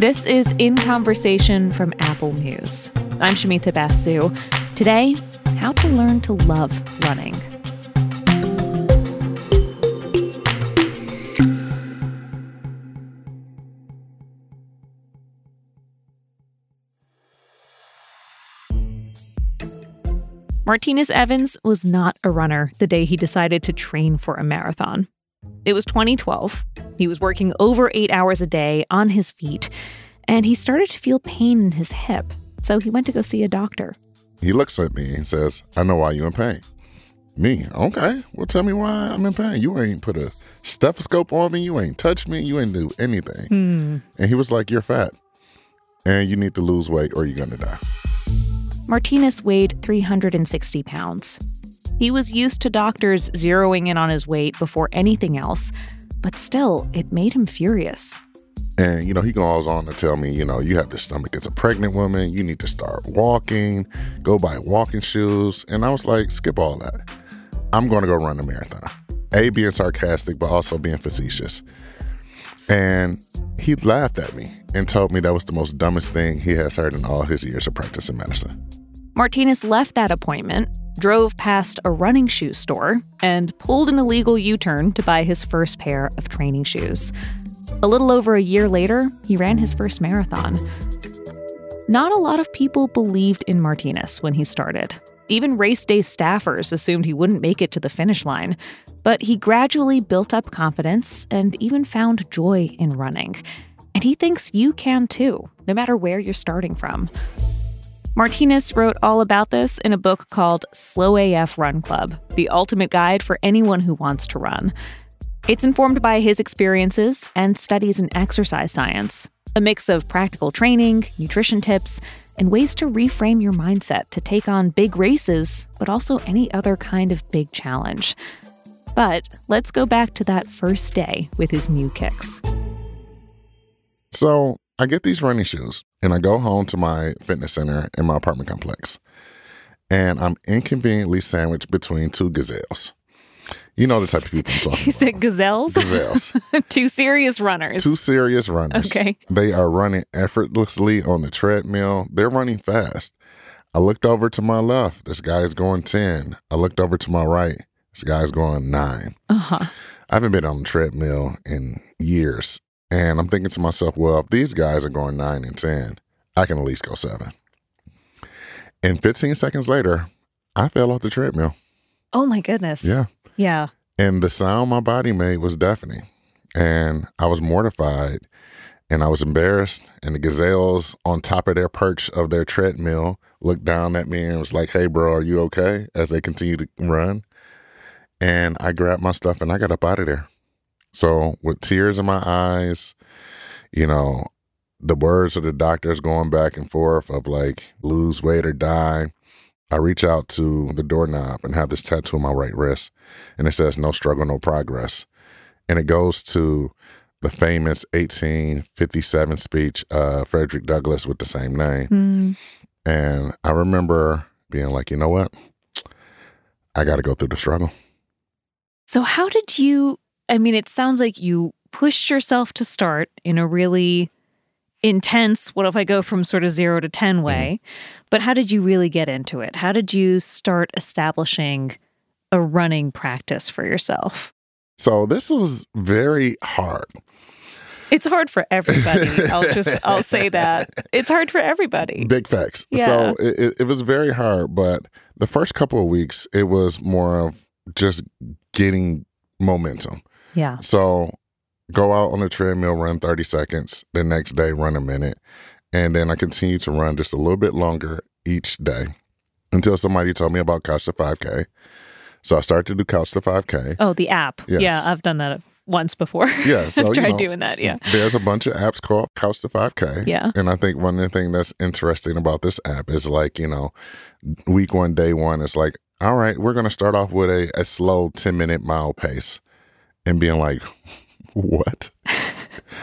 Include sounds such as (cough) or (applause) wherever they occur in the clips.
This is In Conversation from Apple News. I'm Shumita Basu. Today, how to learn to love running. Martinus Evans was not a runner the day he decided to train for a marathon. It was 2012. He was working over eight hours a day on his feet, and he started to feel pain in his hip. So he went to go see a doctor. He looks at me and says, I know why you're in pain. Me, okay. Well, tell me why I'm in pain. You ain't put a stethoscope on me. You ain't touched me. You ain't do anything. Hmm. And he was like, You're fat and you need to lose weight or you're going to die. Martinus weighed 360 pounds. He was used to doctors zeroing in on his weight before anything else, but still, it made him furious. And, you know, he goes on to tell me, you know, you have this stomach as a pregnant woman. You need to start walking, go buy walking shoes. And I was like, skip all that. I'm going to go run a marathon. A, being sarcastic, but also being facetious. And he laughed at me and told me that was the most dumbest thing he has heard in all his years of practicing medicine. Martinus left that appointment, drove past a running shoe store, and pulled an illegal U turn to buy his first pair of training shoes. A little over a year later, he ran his first marathon. Not a lot of people believed in Martinus when he started. Even race day staffers assumed he wouldn't make it to the finish line. But he gradually built up confidence and even found joy in running. And he thinks you can too, no matter where you're starting from. Martinus wrote all about this in a book called Slow AF Run Club The Ultimate Guide for Anyone Who Wants to Run. It's informed by his experiences and studies in exercise science, a mix of practical training, nutrition tips, and ways to reframe your mindset to take on big races, but also any other kind of big challenge. But let's go back to that first day with his new kicks. So I get these running shoes and I go home to my fitness center in my apartment complex. And I'm inconveniently sandwiched between two gazelles. You know the type of people I'm talking about. (laughs) You said gazelles? Gazelles. (laughs) Two serious runners. Two serious runners. Okay. They are running effortlessly on the treadmill. They're running fast. I looked over to my left. This guy's going 10. I looked over to my right. This guy's going 9. Uh-huh. I haven't been on the treadmill in years. And I'm thinking to myself, well, if these guys are going 9 and 10, I can at least go 7. And 15 seconds later, I fell off the treadmill. Oh my goodness. Yeah. Yeah. And the sound my body made was deafening. And I was mortified and I was embarrassed. And the gazelles on top of their perch of their treadmill looked down at me and was like, hey, bro, are you okay? As they continue to run. And I grabbed my stuff and I got up out of there. So, with tears in my eyes, you know, the words of the doctors going back and forth of like, lose weight or die. I reach out to the doorknob and have this tattoo on my right wrist, and it says "No struggle, no progress," and it goes to the famous 1857 speech of Frederick Douglass with the same name. Mm. And I remember being like, you know what, I got to go through the struggle. So, how did you? I mean, it sounds like you pushed yourself to start in a really intense, what if I go from sort of zero to 10 mm-hmm. way? But how did you really get into it? How did you start establishing a running practice for yourself? So this was very hard. It's hard for everybody. I'll just I'll say that. It's hard for everybody. Big facts. Yeah. So it, it, it was very hard, but the first couple of weeks, it was more of just getting momentum. Yeah. So go out on the treadmill, run 30 seconds. The next day, run a minute. And then I continue to run just a little bit longer each day until somebody told me about Couch to 5K. So I started to do Couch to 5K. Oh, the app. Yes. Yeah, I've done that once before. (laughs) Yeah, so, (laughs) I've you tried know, doing that. Yeah. There's a bunch of apps called Couch to 5K. Yeah. And I think one of the things that's interesting about this app is like, you know, week one, day one, it's like, all right, we're going to start off with a, a slow 10 minute mile pace and being like, what?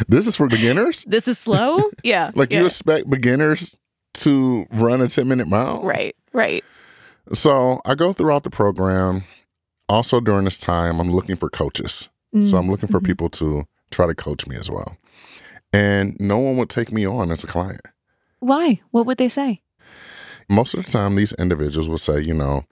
this is for beginners? This is slow? Yeah. (laughs) Like yeah. you expect beginners to run a 10 minute mile? Right, right. So I go throughout the program. Also during this time, I'm looking for coaches. So I'm looking for Mhm. people to try to coach me as well. And no one would take me on as a client. Why? What would they say? Most of the time, these individuals will say, you know,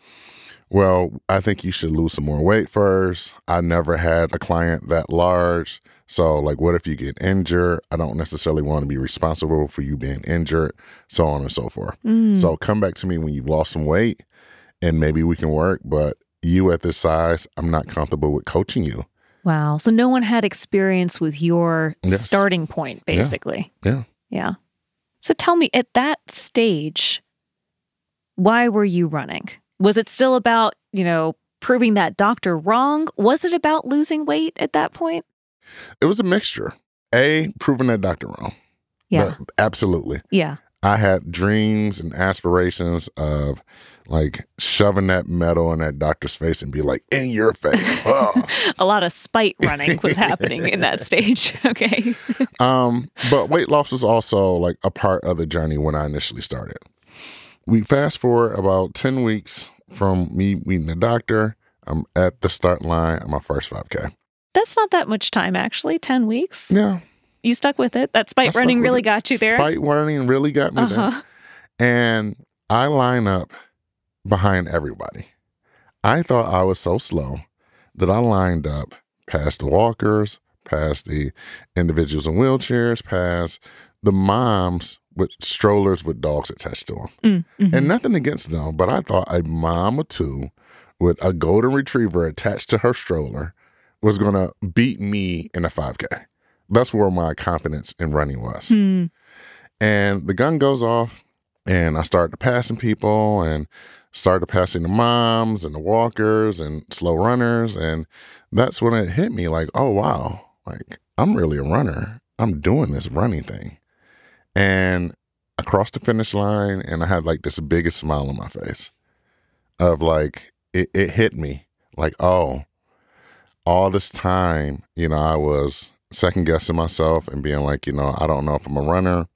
well, I think you should lose some more weight first. I never had a client that large. So, like, what if you get injured? I don't necessarily want to be responsible for you being injured, so on and so forth. Mm. So, come back to me when you've lost some weight and maybe we can work. But you at this size, I'm not comfortable with coaching you. Wow. So no one had experience with your Yes. starting point, basically. Yeah. Yeah. So tell me, at that stage, why were you running? Was it still about, you know, proving that doctor wrong? Was it about losing weight at that point? It was a mixture. A, proving that doctor wrong. Yeah. But absolutely. yeah. I had dreams and aspirations of like shoving that medal in that doctor's face and be like, in your face. (laughs) Oh. A lot of spite running was happening in that (laughs) stage. (laughs) Okay. um, but weight loss was also like a part of the journey when I initially started. We fast forward about 10 weeks from me meeting the doctor. I'm at the start line of my first 5K. That's not that much time, actually. 10 weeks. Yeah. You stuck with it. That spite running really it. got you there. Spite running really got me there. uh-huh. And I line up behind everybody. I thought I was so slow that I lined up past the walkers, past the individuals in wheelchairs, past the moms with strollers with dogs attached to them. Mm, mhm. And nothing against them, but I thought a mom or two with a golden retriever attached to her stroller was going to beat me in a 5K. That's where my confidence in running was. Hmm. And the gun goes off, and I started passing people and started passing the moms and the walkers and slow runners. And that's when it hit me like, oh, wow, like I'm really a runner. I'm doing this running thing. And I crossed the finish line, and I had like this biggest smile on my face of like, it, it hit me like, oh, all this time, you know, I was second guessing myself and being like, you know, I don't know if I'm a runner.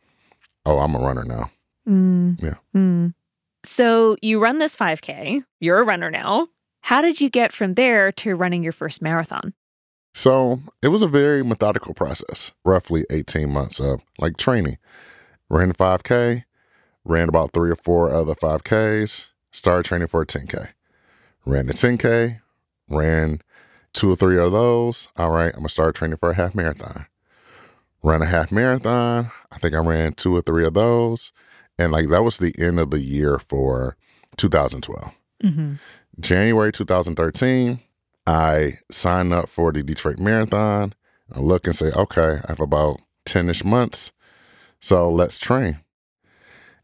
Oh, I'm a runner now. Mm. Yeah. Mm. So you run this 5K. You're a runner now. How did you get from there to running your first marathon? So it was a very methodical process, roughly 18 months of like training. Ran the 5K, ran about three or four other 5Ks, started training for a 10K. Ran the 10K, ran two or three of those. All right, I'm gonna start training for a half marathon. Ran a half marathon. I think I ran two or three of those. And like that was the end of the year for 2012. Mm-hmm. January 2013, I signed up for the Detroit Marathon. I look and say, okay, I have about 10 ish months. So let's train.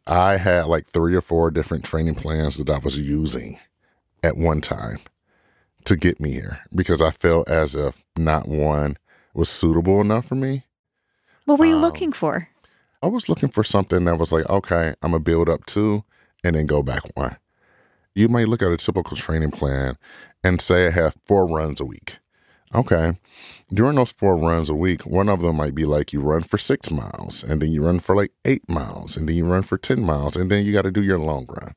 I had like three or four different training plans that I was using at one time to get me here because I felt as if not one was suitable enough for me. What were you Um, looking for? I was looking for something that was like, okay, I'm gonna build up two and then go back one. You might look at a typical training plan and say I have four runs a week. Okay. During those four runs a week, one of them might be like you run for six miles and then you run for like eight miles and then you run for 10 miles and then you got to do your long run.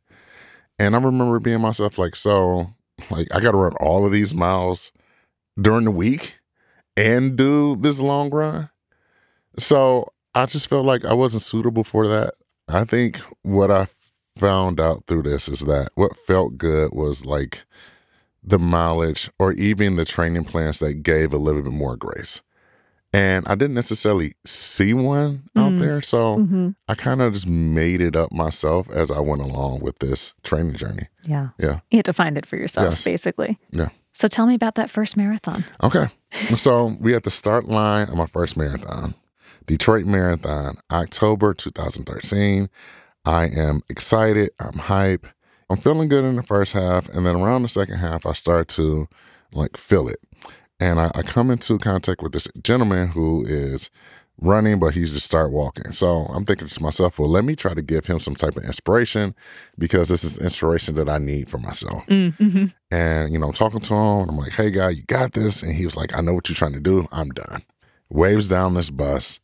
And I remember being myself like, so, like, I got to run all of these miles during the week and do this long run. So I just felt like I wasn't suitable for that. I think what I found out through this is that what felt good was like the mileage or even the training plans that gave a little bit more grace. And I didn't necessarily see one out Mm. there. So Mm-hmm. I kind of just made it up myself as I went along with this training journey. Yeah. Yeah. You had to find it for yourself, Yes. basically. Yeah. So tell me about that first marathon. Okay. so we at the start line of my first marathon, Detroit Marathon, October 2013. I am excited. I'm hype. I'm feeling good in the first half. And then around the second half, I start to like feel it. And I, I come into contact with this gentleman who is running, but he's just start walking. So I'm thinking to myself, well, let me try to give him some type of inspiration because this is inspiration that I need for myself. Mm-hmm. And, you know, I'm talking to him. And I'm like, hey, guy, you got this. And he was like, I know what you're trying to do. I'm done. Waves down this bus.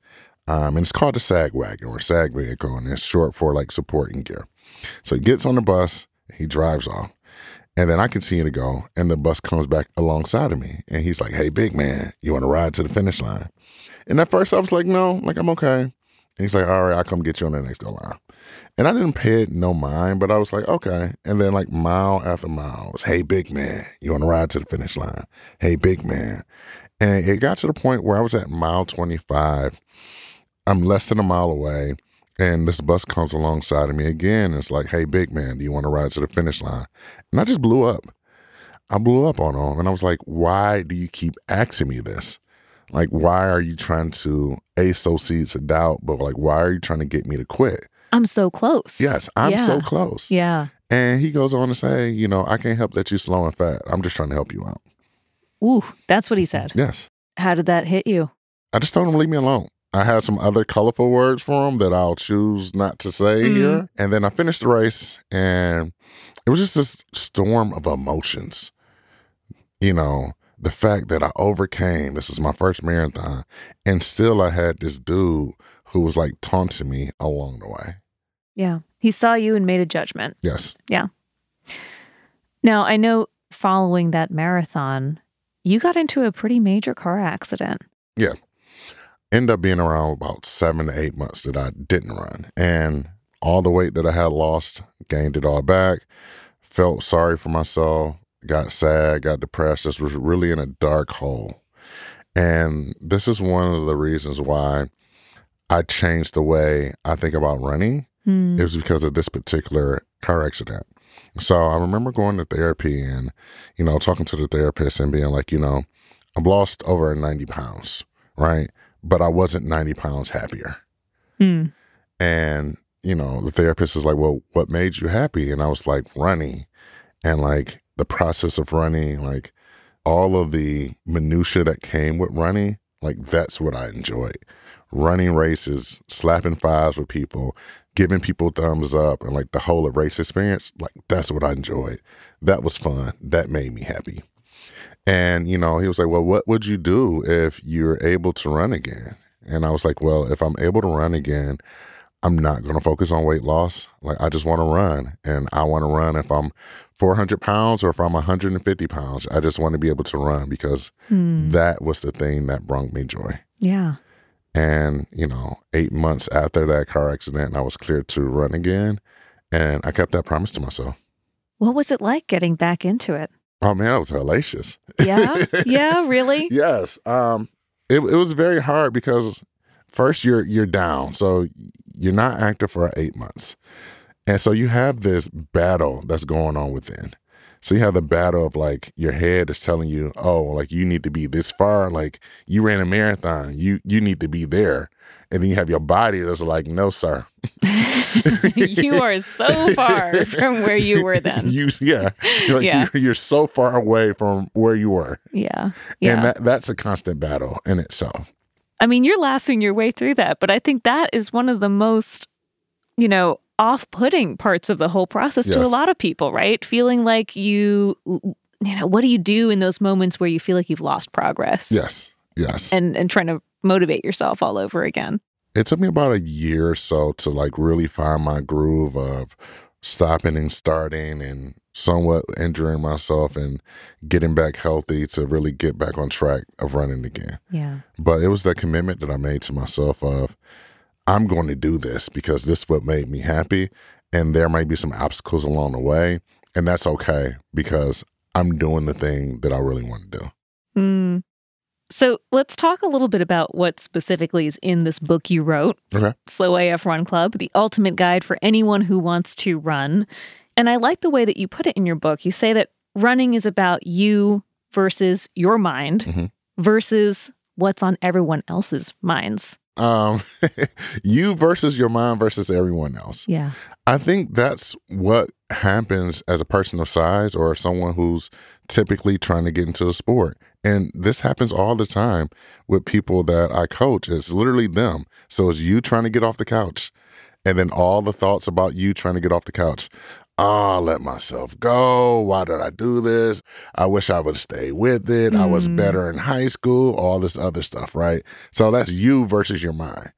Um, and it's called a SAG wagon or SAG vehicle. And it's short for like supporting gear. So he gets on the bus. He drives off. And then I continue to go, and the bus comes back alongside of me. And he's like, Hey, big man, you want to ride to the finish line? And at first I was like, No, like I'm okay. And he's like, All right, I'll come get you on the next line. And I didn't pay it no mind, but I was like, okay. And then like mile after mile was, hey, big man, you want to ride to the finish line? Hey, big man. And it got to the point where I was at mile 25. I'm less than a mile away. And this bus comes alongside of me again. it's like, hey, big man, do you want to ride to the finish line? And I just blew up. I blew up on him. And I was like, why do you keep asking me this? Like, why are you trying to a sow seeds of doubt? But like, why are you trying to get me to quit? I'm so close. Yes, I'm yeah. so close. Yeah. And he goes on to say, you know, I can't help that you're slow and fat. I'm just trying to help you out. Ooh, that's what he said. Yes. How did that hit you? I just told him leave me alone. I had some other colorful words for him that I'll choose not to say mm-hmm. here. And then I finished the race and it was just this storm of emotions. You know, the fact that I overcame, this is my first marathon, and still I had this dude who was like taunting me along the way. Yeah. He saw you and made a judgment. Yes. Yeah. Now, I know following that marathon, you got into a pretty major car accident. Yeah. Ended up being around about seven to eight months that I didn't run. And all the weight that I had lost, gained it all back, felt sorry for myself, got sad, got depressed. This was really in a dark hole. And this is one of the reasons why I changed the way I think about running Mm. It was because of this particular car accident. So I remember going to therapy and, you know, talking to the therapist and being like, you know, I've lost over 90 pounds, right? But I wasn't 90 pounds happier. Mm. And, you know, the therapist is like, well, what made you happy? And I was like, running and like the process of running, like all of the minutia that came with running, like that's what I enjoyed. Running races, slapping fives with people, giving people thumbs up and like the whole of race experience, like that's what I enjoyed. That was fun. That made me happy. And, you know, he was like, Well, what would you do if you're able to run again? And I was like, Well, if I'm able to run again, I'm not going to focus on weight loss. Like, I just want to run. And I want to run if I'm 400 pounds or if I'm 150 pounds. I just want to be able to run because mm. that was the thing that brought me joy. Yeah. And, you know, eight months after that car accident, I was cleared to run again. And I kept that promise to myself. What was it like getting back into it? Oh man, it was hellacious. Yeah. (laughs) Yeah, really? yes. Um it, it was very hard because first you're you're down. So you're not active for eight months. And so you have this battle that's going on within. So you have the battle of like your head is telling you, oh, like you need to be this far. Like you ran a marathon, you you need to be there. And then you have your body that's like, no, sir. (laughs) you are so far (laughs) from where you were then. You, yeah, you're, like, yeah. You're, you're, so far away from where you were. Yeah, yeah. And that, that's a constant battle in itself. I mean, you're laughing your way through that, but I think that is one of the most, you know, off putting parts of the whole process yes. to a lot of people, right? Feeling like you, you know, what do you do in those moments where you feel like you've lost progress? Yes. Yes. And and trying to motivate yourself all over again. It took me about a year or so to like really find my groove of stopping and starting and somewhat injuring myself and getting back healthy to really get back on track of running again. Yeah. But it was that commitment that I made to myself of I'm going to do this because this is what made me happy. And there might be some obstacles along the way. And that's okay because I'm doing the thing that I really want to do. Mm. So let's talk a little bit about what specifically is in this book you wrote okay. Slow AF Run Club, the ultimate guide for anyone who wants to run. And I like the way that you put it in your book. You say that running is about you versus your mind mm-hmm. versus what's on everyone else's minds um (laughs) you versus your mind versus everyone else yeah i think that's what happens as a person of size or someone who's typically trying to get into the sport and this happens all the time with people that i coach it's literally them so it's you trying to get off the couch and then all the thoughts about you trying to get off the couch oh, let myself go. Why did I do this? I wish I would stay with it. Mm. I was mm. better in high school, all this other stuff, right? So that's you versus your mind.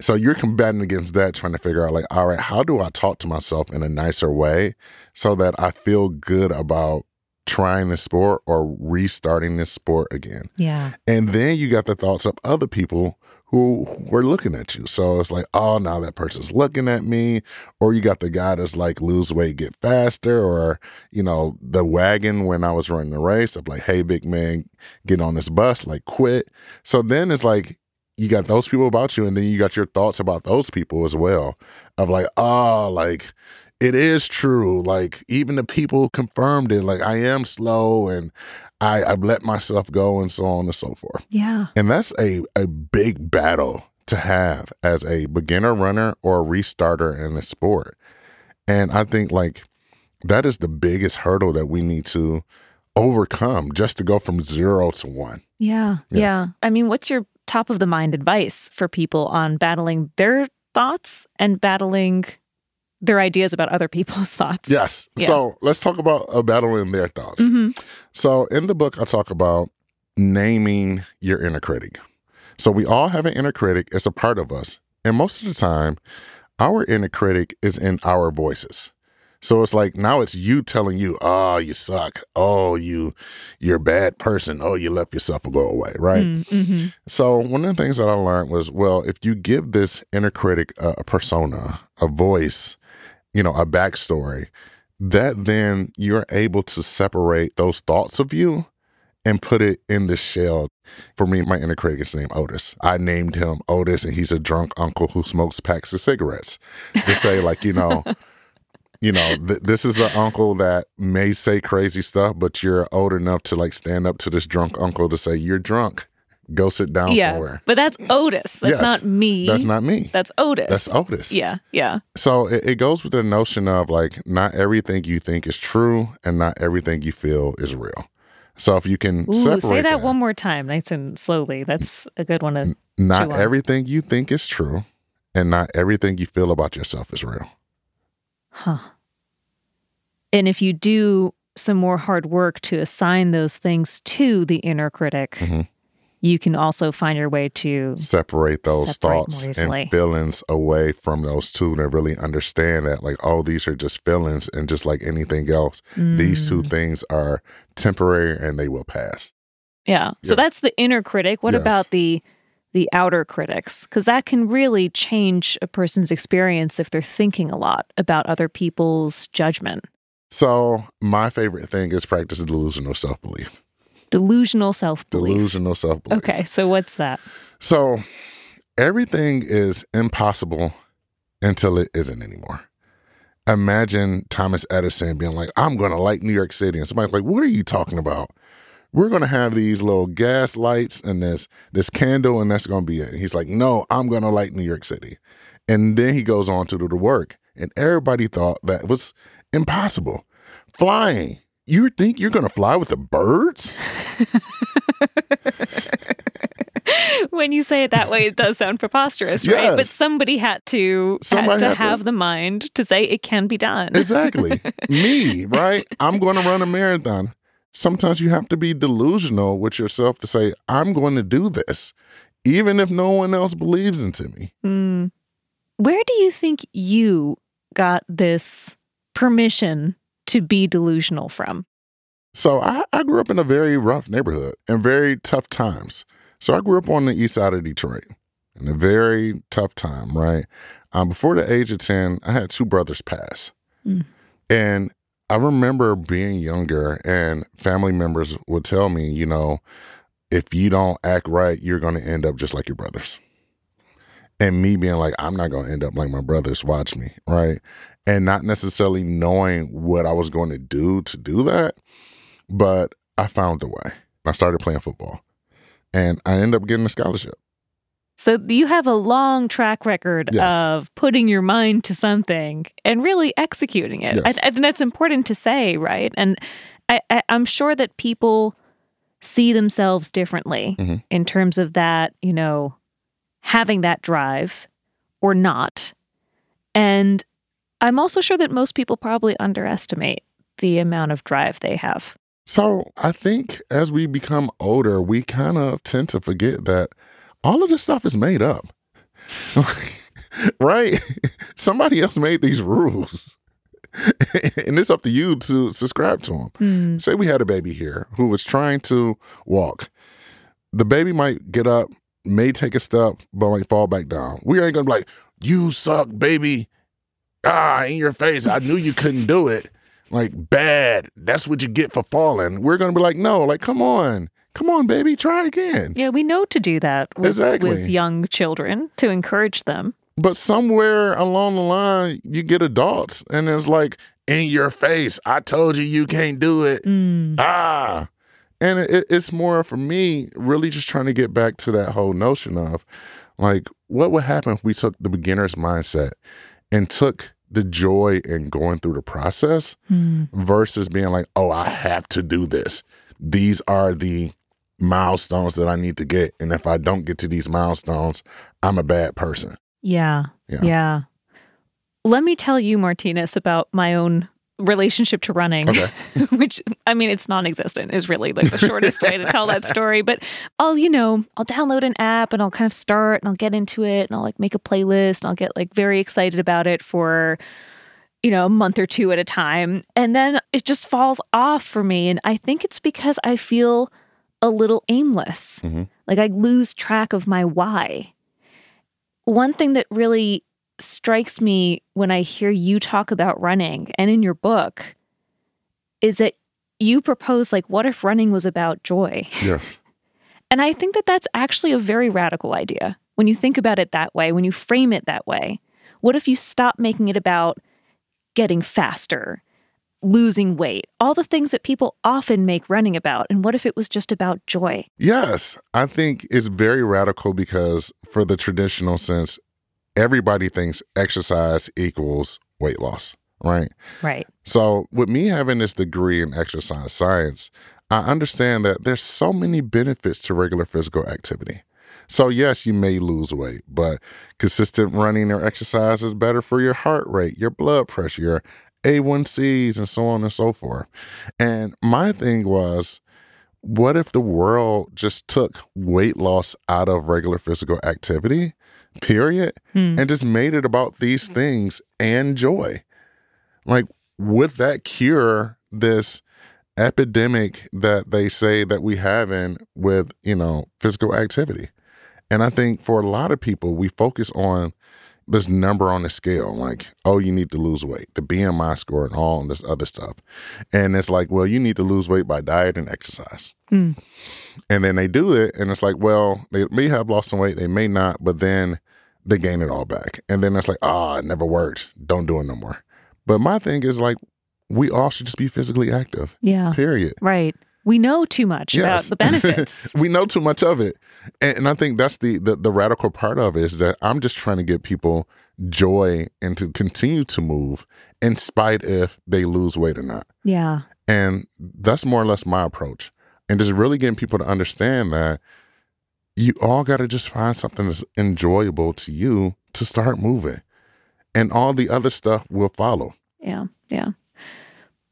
So you're combating against that, trying to figure out, like, all right, how do I talk to myself in a nicer way so that I feel good about trying the sport or restarting this sport again? Yeah. And then you got the thoughts of other people who were looking at you. So it's like, oh, now that person's looking at me. Or you got the guy that's like, lose weight, get faster. Or, you know, the wagon when I was running the race of like, hey, big man, get on this bus, like, quit. So then it's like, you got those people about you, and then you got your thoughts about those people as well. Of like, oh, like, it is true. Like even the people confirmed it. Like I am slow and I, I've let myself go and so on and so forth. Yeah. And that's a, a big battle to have as a beginner runner or a restarter in the sport. And I think like that is the biggest hurdle that we need to overcome just to go from zero to one. Yeah. Yeah. Yeah. I mean, what's your top of the mind advice for people on battling their thoughts and battling their ideas about other people's (laughs) thoughts? Yes. Yeah. So let's talk about uh, battling their thoughts. Mhm. So in the book, I talk about naming your inner critic. So we all have an inner critic, it's a part of us. And most of the time, our inner critic is in our voices. So it's like now it's you telling you, oh, you suck. Oh, you you're a bad person. Oh, you left yourself and go away, right? Mm, mhm. So one of the things that I learned was, well, if you give this inner critic a, a persona, a voice, you know, a backstory, that then you're able to separate those thoughts of you and put it in this shell. For me, my inner critic is named Otis. I named him Otis, and he's a drunk uncle who smokes packs of cigarettes. To say, like, you know, (laughs) you know, th- this is an uncle that may say crazy stuff, but you're old enough to like stand up to this drunk uncle to say, "You're drunk. Go sit down Yeah. somewhere." But that's Otis. That's Yes. not me. That's not me. That's Otis. That's Otis. Yeah. Yeah. So it, it goes with the notion of like not everything you think is true and not everything you feel is real. So if you can Ooh, separate say that, one more time, nice and slowly. That's a good one to. not on. everything you think is true and not everything you feel about yourself is real. Huh. And if you do some more hard work to assign those things to the inner critic, Mhm. You can also find your way to. Separate those Separate thoughts and feelings away from those two and really understand that like oh these are just feelings and just like anything else, these two Mm. things are temporary and they will pass. Yeah. So that's the inner critic. What Yes. about the the outer critics? Because that can really change a person's experience if they're thinking a lot about other people's judgment. So my favorite thing is practice delusional self belief. Delusional self belief. Delusional self belief. Okay. So what's that? So everything is impossible until it isn't anymore. Imagine Thomas Edison being like, I'm going to light New York City. And somebody's like, What are you talking about? We're going to have these little gas lights and this this candle, and that's going to be it. And he's like, No, I'm going to light New York City. And then he goes on to do the work. And everybody thought that was impossible. Flying. You think you're going to fly with the birds? (laughs) when you say it that way, it does sound preposterous, right? But somebody had to Somebody had to had to- have the mind to say it can be done. Exactly. (laughs) Me, right? I'm going to run a marathon. Sometimes you have to be delusional with yourself to say, I'm going to do this, even if no one else believes into me. Mm. Where do you think you got this permission to be delusional from? So I, I grew up in a very rough neighborhood and very tough times. So I grew up on the east side of Detroit in a very tough time, right? Um, before the age of 10, I had two brothers pass. Mm. And I remember being younger and family members would tell me, you know, if you don't act right, you're going to end up just like your brothers. And me being like, I'm not going to end up like my brothers, watch me, right? And not necessarily knowing what I was going to do to do that, but I found a way. I started playing football and I ended up getting a scholarship. So you have a long track record Yes. of putting your mind to something and really executing it. Yes. I, I think that's important to say, right? And I, I, I'm sure that people see themselves differently Mhm. in terms of that, you know, having that drive or not. And I'm also sure that most people probably underestimate the amount of drive they have. So I think as we become older, we kind of tend to forget that all of this stuff is made up. (laughs) right? Somebody else made these rules. (laughs) and it's up to you to subscribe to them. Mm. Say we had a baby here who was trying to walk. The baby might get up, may take a step, but might fall back down. We ain't gonna be like, you suck, baby. Ah, in your face. I knew you couldn't do it. Like, bad. That's what you get for falling. We're gonna be like, no, like, come on. Come on, baby, try again. Yeah, we know to do that with, Exactly. with young children to encourage them. But somewhere along the line, you get adults, and it's like, in your face. I told you you can't do it. Mm. ah and it, it's more for me really just trying to get back to that whole notion of like what would happen if we took the beginner's mindset and took the joy in going through the process Mm. versus being like oh i have to do this these are the milestones that i need to get and if i don't get to these milestones i'm a bad person Yeah. Yeah. Yeah. Let me tell you, Martinus, about my own relationship to running, Okay. (laughs) which I mean, it's non existent, is really like the shortest way to tell that (laughs) story. But I'll, you know, I'll download an app and I'll kind of start and I'll get into it and I'll like make a playlist and I'll get like very excited about it for, you know, a month or two at a time. And then it just falls off for me. And I think it's because I feel a little aimless. Mhm. Like I lose track of my why. One thing that really strikes me when I hear you talk about running and in your book is that you propose, like, what if running was about joy? yes (laughs) And I think that that's actually a very radical idea when you think about it that way, when you frame it that way. What if you stop making it about getting faster, losing weight, all the things that people often make running about? And what if it was just about joy? Yes, I think it's very radical because for the traditional sense, everybody thinks exercise equals weight loss, right? Right. So, with me having this degree in exercise science, I understand that there's so many benefits to regular physical activity. So, yes, you may lose weight, but consistent running or exercise is better for your heart rate, your blood pressure, your A1Cs, and so on and so forth. And my thing was, what if the world just took weight loss out of regular physical activity, period, Hmm. and just made it about these things and joy? Like, would that cure this epidemic that they say that we have in with, you know, physical activity? And I think for a lot of people, we focus on this number on the scale, like, oh, you need to lose weight, the BMI score, and all this other stuff. And it's like, well, you need to lose weight by diet and exercise. Hmm. And then they do it, and it's like, well, they may have lost some weight, they may not, but then they gain it all back. And then it's like, ah, it never worked. Don't do it no more. But my thing is like, we all should just be physically active, Yeah. period. Right. We know too much about the benefits. (laughs) we know too much of it. And, and I think that's the, the the radical part of it is that I'm just trying to get people joy and to continue to move in spite if they lose weight or not. yeah. And that's more or less my approach. And just really getting people to understand that you all got to just find something that's enjoyable to you to start moving. And all the other stuff will follow. Yeah. Yeah.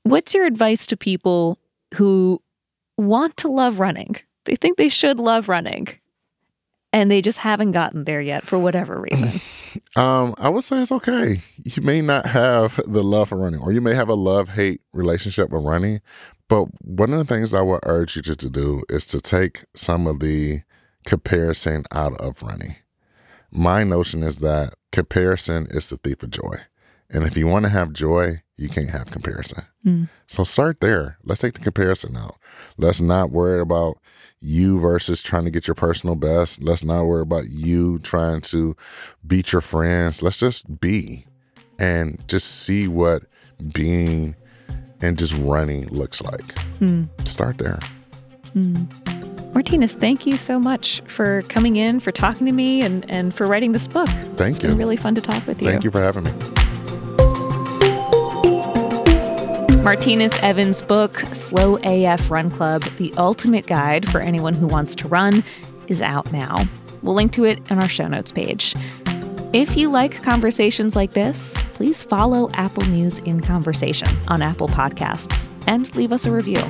What's your advice to people who want to love running? They think they should love running and they just haven't gotten there yet for whatever reason. (laughs) (laughs) Um, I would say it's okay. You may not have the love for running, or you may have a love hate relationship with running. But one of the things I would urge you to, to do is to take some of the comparison out of running. My notion is that comparison is the thief of joy. And if you want to have joy, you can't have comparison. Mm. So start there. Let's take the comparison out. Let's not worry about you versus trying to get your personal best. Let's not worry about you trying to beat your friends. Let's just be and just see what being and just running looks like. Hmm. Start there. Martinus, thank you so much for coming in, for talking to me, and, and for writing this book. Thank it's you. been really fun to talk with you. Thank you for having me. Martinus Evans' book, Slow AF Run Club The Ultimate Guide for Anyone Who Wants to Run, is out now. We'll link to it in our show notes page. If you like conversations like this, please follow Apple News in Conversation on Apple Podcasts and leave us a review.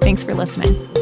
Thanks for listening.